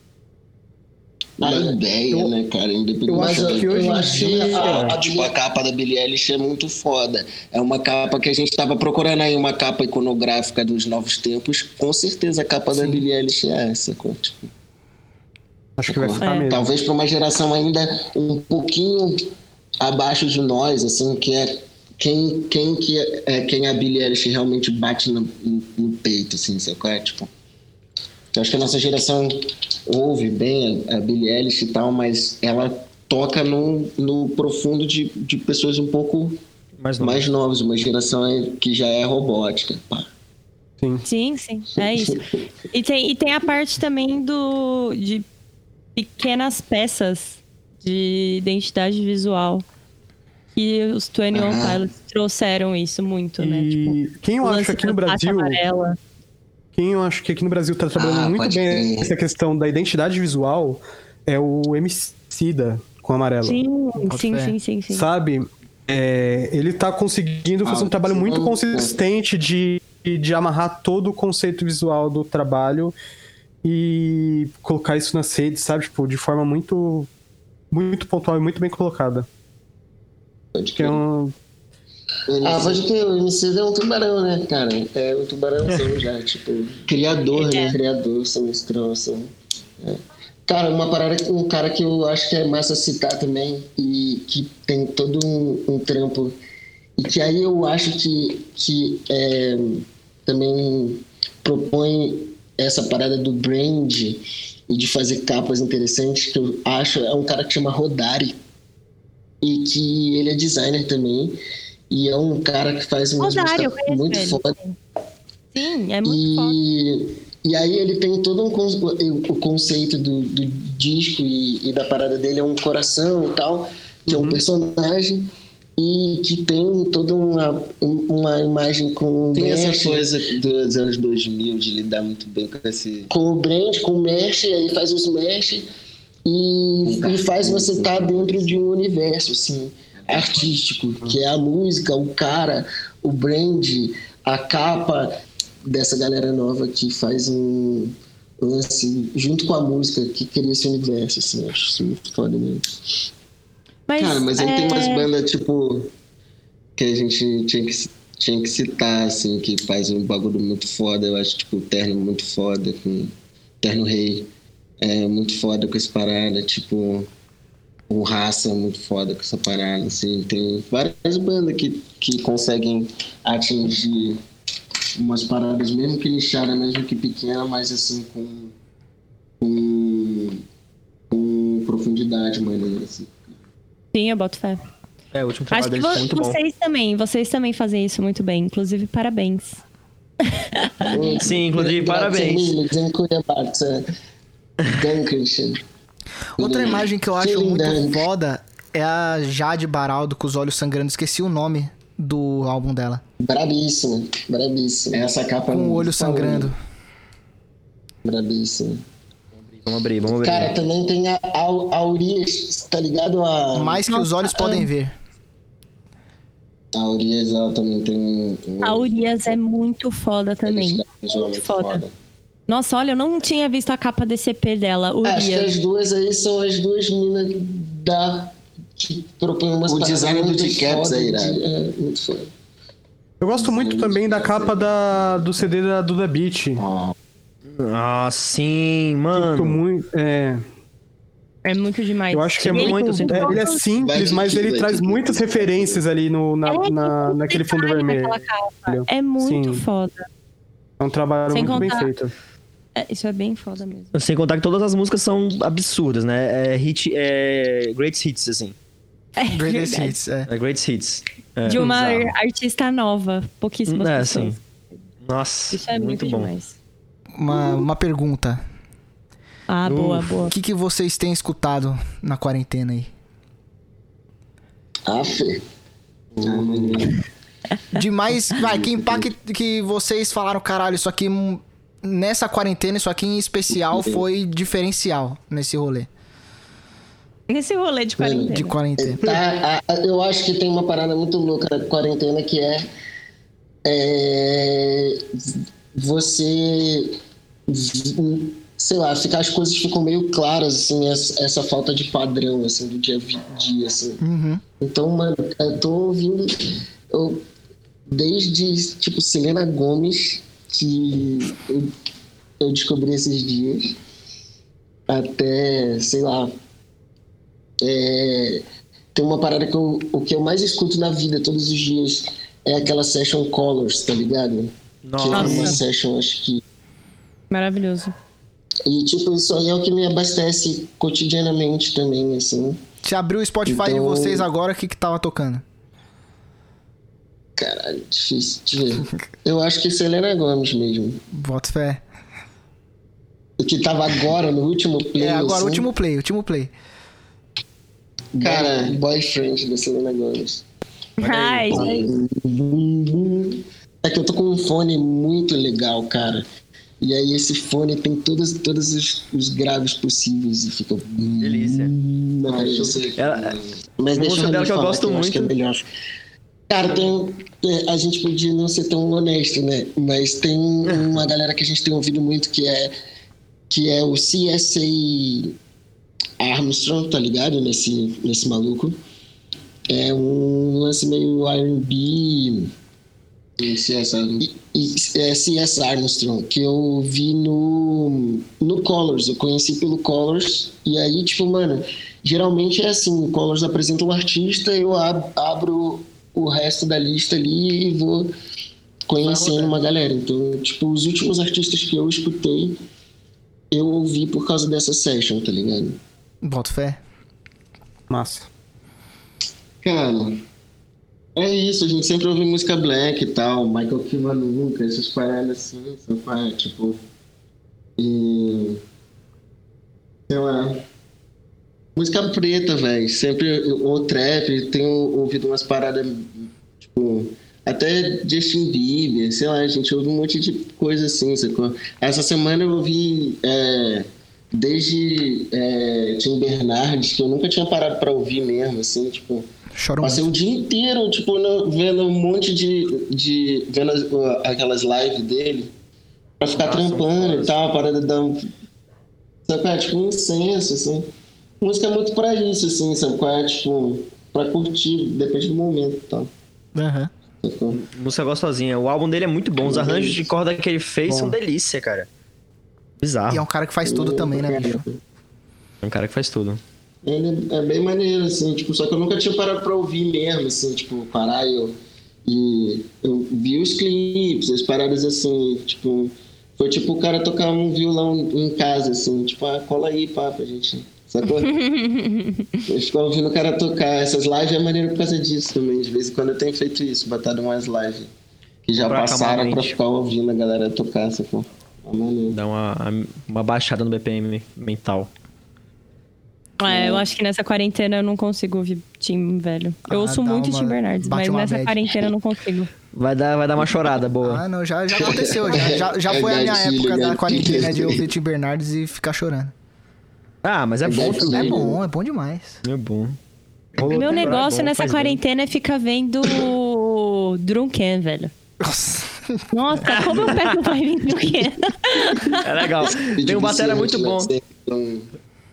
a ideia, eu, né, cara? Independente eu acho que hoje eu acho dia, a, a, tipo, a capa da Billie Eilish é muito foda. É uma capa que a gente tava procurando aí, uma capa iconográfica dos novos tempos. Com certeza a capa Sim. da Billie Eilish é essa. Tipo, acho que vai ficar é. mesmo. Talvez para uma geração ainda um pouquinho abaixo de nós, assim, que é quem, quem, que é, quem a Billie Eilish realmente bate no, no, no peito, assim, qual é? Tipo, eu acho que a nossa geração ouve bem a, Billie Eilish e tal, mas ela toca no, no profundo de, de pessoas um pouco mais, mais novas, uma geração que já é robótica. Pá. Sim. sim, sim, é isso. E tem, e tem a parte também do de pequenas peças de identidade visual que os 21 ah. Pilots trouxeram isso muito, né? Tipo, quem eu acho aqui no Brasil amarela. Quem eu acho que aqui no Brasil tá trabalhando ah, muito bem essa questão da identidade visual é o Emicida com amarelo. Sim, sim, sim, sim, sim, Sabe? É, ele tá conseguindo fazer ah, um trabalho muito consistente de, de amarrar todo o conceito visual do trabalho e colocar isso nas redes, sabe? Tipo, de forma muito muito pontual e muito bem colocada. Que é um, ah, pode ter, o MC é um tubarão, né, cara? É um tubarãozão já, tipo, criador, né? É. Criador, são são. É. Cara, uma parada, um cara que eu acho que é massa citar também e que tem todo um, um trampo e que aí eu acho que, que é, também propõe essa parada do brand e de fazer capas interessantes que eu acho é um cara que chama Rodari e que ele é designer também e é um cara que faz uma música muito ele. foda. Sim, é muito e, foda. E aí ele tem todo um, o conceito do, do disco e, e, da parada dele é um coração e tal, que uhum. é um uhum. personagem e que tem toda uma, uma imagem com tem mesh, essa coisa dos anos 2000 de lidar muito bem com esse com o brand, com o mesh, aí faz os mesh e, e faz você estar tá dentro de um universo assim artístico, que é a música, o cara, o brand, a capa dessa galera nova que faz um lance junto com a música que cria esse universo, assim, acho isso muito foda mesmo. Mas, cara, mas aí é... tem umas bandas tipo que a gente tinha que tinha que citar, assim, que faz um bagulho muito foda. Eu acho, tipo, o Terno muito foda, com Terno Rei. É muito foda com essa parada, tipo, o Raça é muito foda com essa parada, assim. Tem várias bandas que, que conseguem atingir umas paradas, mesmo que lixada, mesmo que pequena, mas assim, com, com, com profundidade, maneira, assim. Sim, eu boto fé. É, o último trabalho Acho que deles muito bom. vocês também, vocês também fazem isso muito bem. Inclusive, parabéns. Sim, inclusive, parabéns. Outra imagem que eu acho Vielen muito foda é a Jade Baraldo com os olhos sangrando. Esqueci o nome do álbum dela. Brabíssima, brabíssima. Essa capa Com o muito olho sangrando. Brabíssima. Vamos abrir, vamos abrir. Cara, também tem a, a, a Urias, tá ligado? A, Mais que os olhos podem ver. a Urias, ela também tem A Urias é muito foda também. Muito foda. Nossa, olha, eu não tinha visto a capa desse EP dela, Acho que as Urias. duas aí são as duas minas da... que propõem umas O design do muito Decaps foda é de- irado. É, muito foda. Eu gosto muito também da capa da, do CD da, do The Beat. Ah, sim, Fico mano. muito, é, É muito demais. eu acho que é Ele muito. com é, ele é simples, mas ele vai traz tudo. muitas referências ali no, na, É, na- naquele fundo vermelho. É muito Sim. foda. É um trabalho Sem muito bem contar- feito. É, isso é bem foda mesmo. Sem contar que todas as músicas são absurdas, né? É hit, é greatest hits, assim. É Greatest verdade. Hits, é. É greatest hits. É, De uma bizarro. artista nova. Pouquíssimas É, pessoas. sim. Nossa, Isso é muito, muito bom. demais. Uma, uma pergunta. Ah, boa, boa. O que, que vocês têm escutado na quarentena aí? Aff. Demais. Vai, que impacto que vocês falaram, caralho, isso aqui. Nessa quarentena, isso aqui em especial foi diferencial nesse rolê Nesse rolê de quarentena. de quarentena. Tá, eu acho que tem uma parada muito louca da quarentena que é, é você sei lá, ficar as coisas ficam meio claras assim, essa, essa falta de padrão assim do dia a dia assim. Uhum. Então, mano, eu tô ouvindo eu, desde tipo Selena Gomes que eu, eu descobri esses dias até, sei lá, é, tem uma parada que eu, o que eu mais escuto na vida todos os dias é aquela session colors, tá ligado? Que é uma Nossa. session, acho que. Maravilhoso. E tipo, isso aí é o que me abastece cotidianamente também, assim. Se abriu o Spotify de Então- vocês agora, o que que tava tocando? Caralho, difícil de ver. Eu acho que Selena Gomes mesmo. Bota fé. O que tava agora no último play. É, agora, assim, último play, último play. Cara, boyfriend da Selena Gomes. Ai, É que eu tô com um fone muito legal, cara. E aí esse fone tem todos, todos os, os graves possíveis e fica. Delícia. Maravilhoso. Ela- Mas Uma deixa eu dela que eu gosto eu acho que é muito. melhor. Cara, tem, é, a gente podia não ser tão honesto, né? Mas tem uma galera que a gente tem ouvido muito que é que é o CSA Armstrong, tá ligado? Nesse, nesse maluco. É um lance meio R&B E se essa. e, é, C.S. Armstrong, que eu vi no, no Colors, eu conheci pelo Colors, e aí, tipo, mano, geralmente é assim, o Colors apresenta um artista, eu ab- abro o resto da lista ali e vou conhecendo uma galera. Então, tipo, os últimos artistas que eu escutei, eu ouvi por causa dessa session, tá ligado? Bota fé. Massa. Cara, é isso, a gente sempre ouve música black e tal, Michael Kiwanuka, essas paradas assim, sabe? Tipo. E. Sei lá. Música preta, velho. Sempre. Ou trap, tenho ouvido umas paradas, tipo. Até Justin Bieber, sei lá, a gente ouve um monte de coisa assim, sacou? Essa semana eu ouvi. é, desde é, Tim Bernardes, que eu nunca tinha parado pra ouvir mesmo, assim, tipo. Choro Passei o dia inteiro, tipo, no- vendo um monte de. de vendo uh, aquelas lives dele. Pra ficar trampando e tal, a parada um. Sabe é? Tipo um incenso, assim. Música é muito pra isso, assim, sabe qual é? Tipo, pra curtir, depende do momento e tal. Aham. Música gostosinha. O álbum dele é muito bom. Os arranjos de corda que ele fez bom. são delícia, cara. Bizarro. E é um cara que faz tudo também, né, bicho? É um cara que faz tudo. Ele é bem maneiro, assim, tipo, só que eu nunca tinha parado pra ouvir mesmo, assim, tipo, parar e eu. E eu vi os clipes, as paradas assim, tipo. Foi tipo o cara tocar um violão em casa, assim, tipo, ah, cola aí, pá, pra gente. Sacou? eu fico ouvindo o cara tocar. Essas lives é maneiro por causa disso também. De vez em quando eu tenho feito isso, botado umas lives que já pra passaram pra ficar ouvindo a galera tocar, sacou? É Dá uma, uma baixada no BPM mental. É, eu acho que nessa quarentena eu não consigo ouvir Tim, velho. Eu ah, ouço muito uma... Tim Bernardes, mas nessa bad. quarentena eu não consigo. Vai dar, vai dar uma chorada boa. Ah, não, já, já aconteceu. Já, já, já foi a minha época da quarentena de ouvir Tim Bernardes e ficar chorando. Ah, mas é bom também. É bom, é bom demais. É bom. O meu negócio é bom, nessa quarentena bem. é ficar vendo Drunken, velho. Nossa. Nossa, como eu pego pra vir Drunken? É legal. Tem um batera muito bom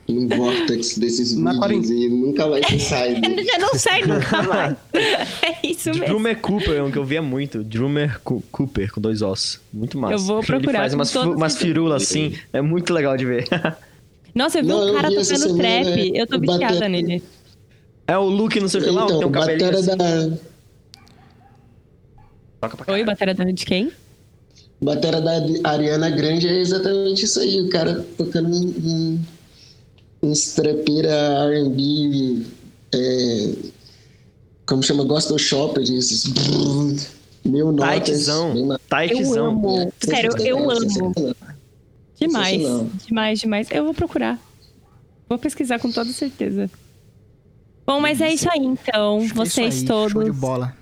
num vortex desses Na vídeos e nunca mais sai. Já não sai nunca mais. É isso mesmo. Drummer Cooper é um que eu via muito. Drummer Cooper, com dois ossos. Muito massa. Eu vou procurar. Ele faz umas, umas firulas assim. É muito legal de ver. Nossa, eu vi não, um cara tocando trap. Eu tô viciada batera... nele. É o Luke, não sei o que lá, então, tem um cabelinho assim. da... Oi, batera de quem? Batera da Ariana Grande é exatamente isso aí. O cara tocando um uns trapira R&B, é, como chama, gospel shop, esses mil notas. Taitzão, taitzão. Eu amo, sério, eu amo. Demais, demais, demais. Eu vou procurar. Vou pesquisar com toda certeza. Bom, mas é isso aí então. Acho Vocês aí, todos. Show de bola.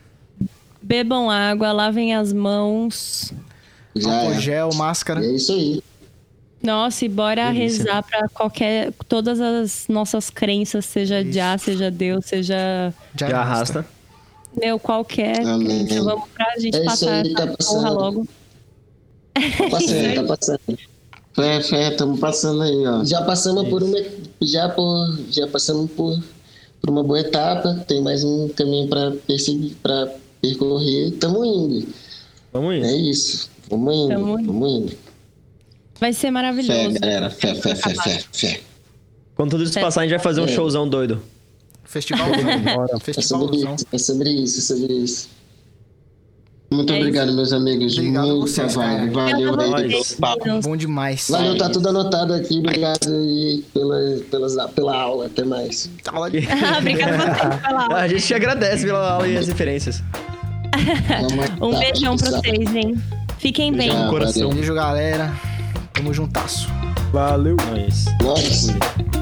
Bebam água, lavem as mãos. Já Álcool gel, máscara. É isso aí. Nossa, e bora Delícia. rezar para qualquer. Todas as nossas crenças, seja Isso. Já, seja Deus, seja. Já, Já arrasta. Meu, qualquer Amém. crença. Vamos pra gente é passar aí, tá porra logo. Tá passando, tá passando. Fé, fé, estamos passando aí, ó. Já passamos é por uma. Já, por, já passamos por, por uma boa etapa. Tem mais um caminho para perseguir, para percorrer. Estamos indo. Vamos indo. É isso. Vamos indo. Vamos indo. Vai ser maravilhoso. Fé, galera. Fé, fé, fé, fé, fé. Quando tudo isso fé. passar, a gente vai fazer um é. showzão doido. Festival. Festivalzão. É sobre isso, é sobre isso. Muito é obrigado, meus amigos. Obrigado Muito vocês, Valeu, valeu. Bom demais. Valeu, tá tudo anotado aqui. Obrigado aí pela, pela, pela aula. Até mais. Obrigado pela aula. A gente te agradece pela aula e as referências. um beijão pra vocês, hein? Fiquem bem. Coração. Beijo, galera. Tamo juntasso. Valeu. Isso. Nossa.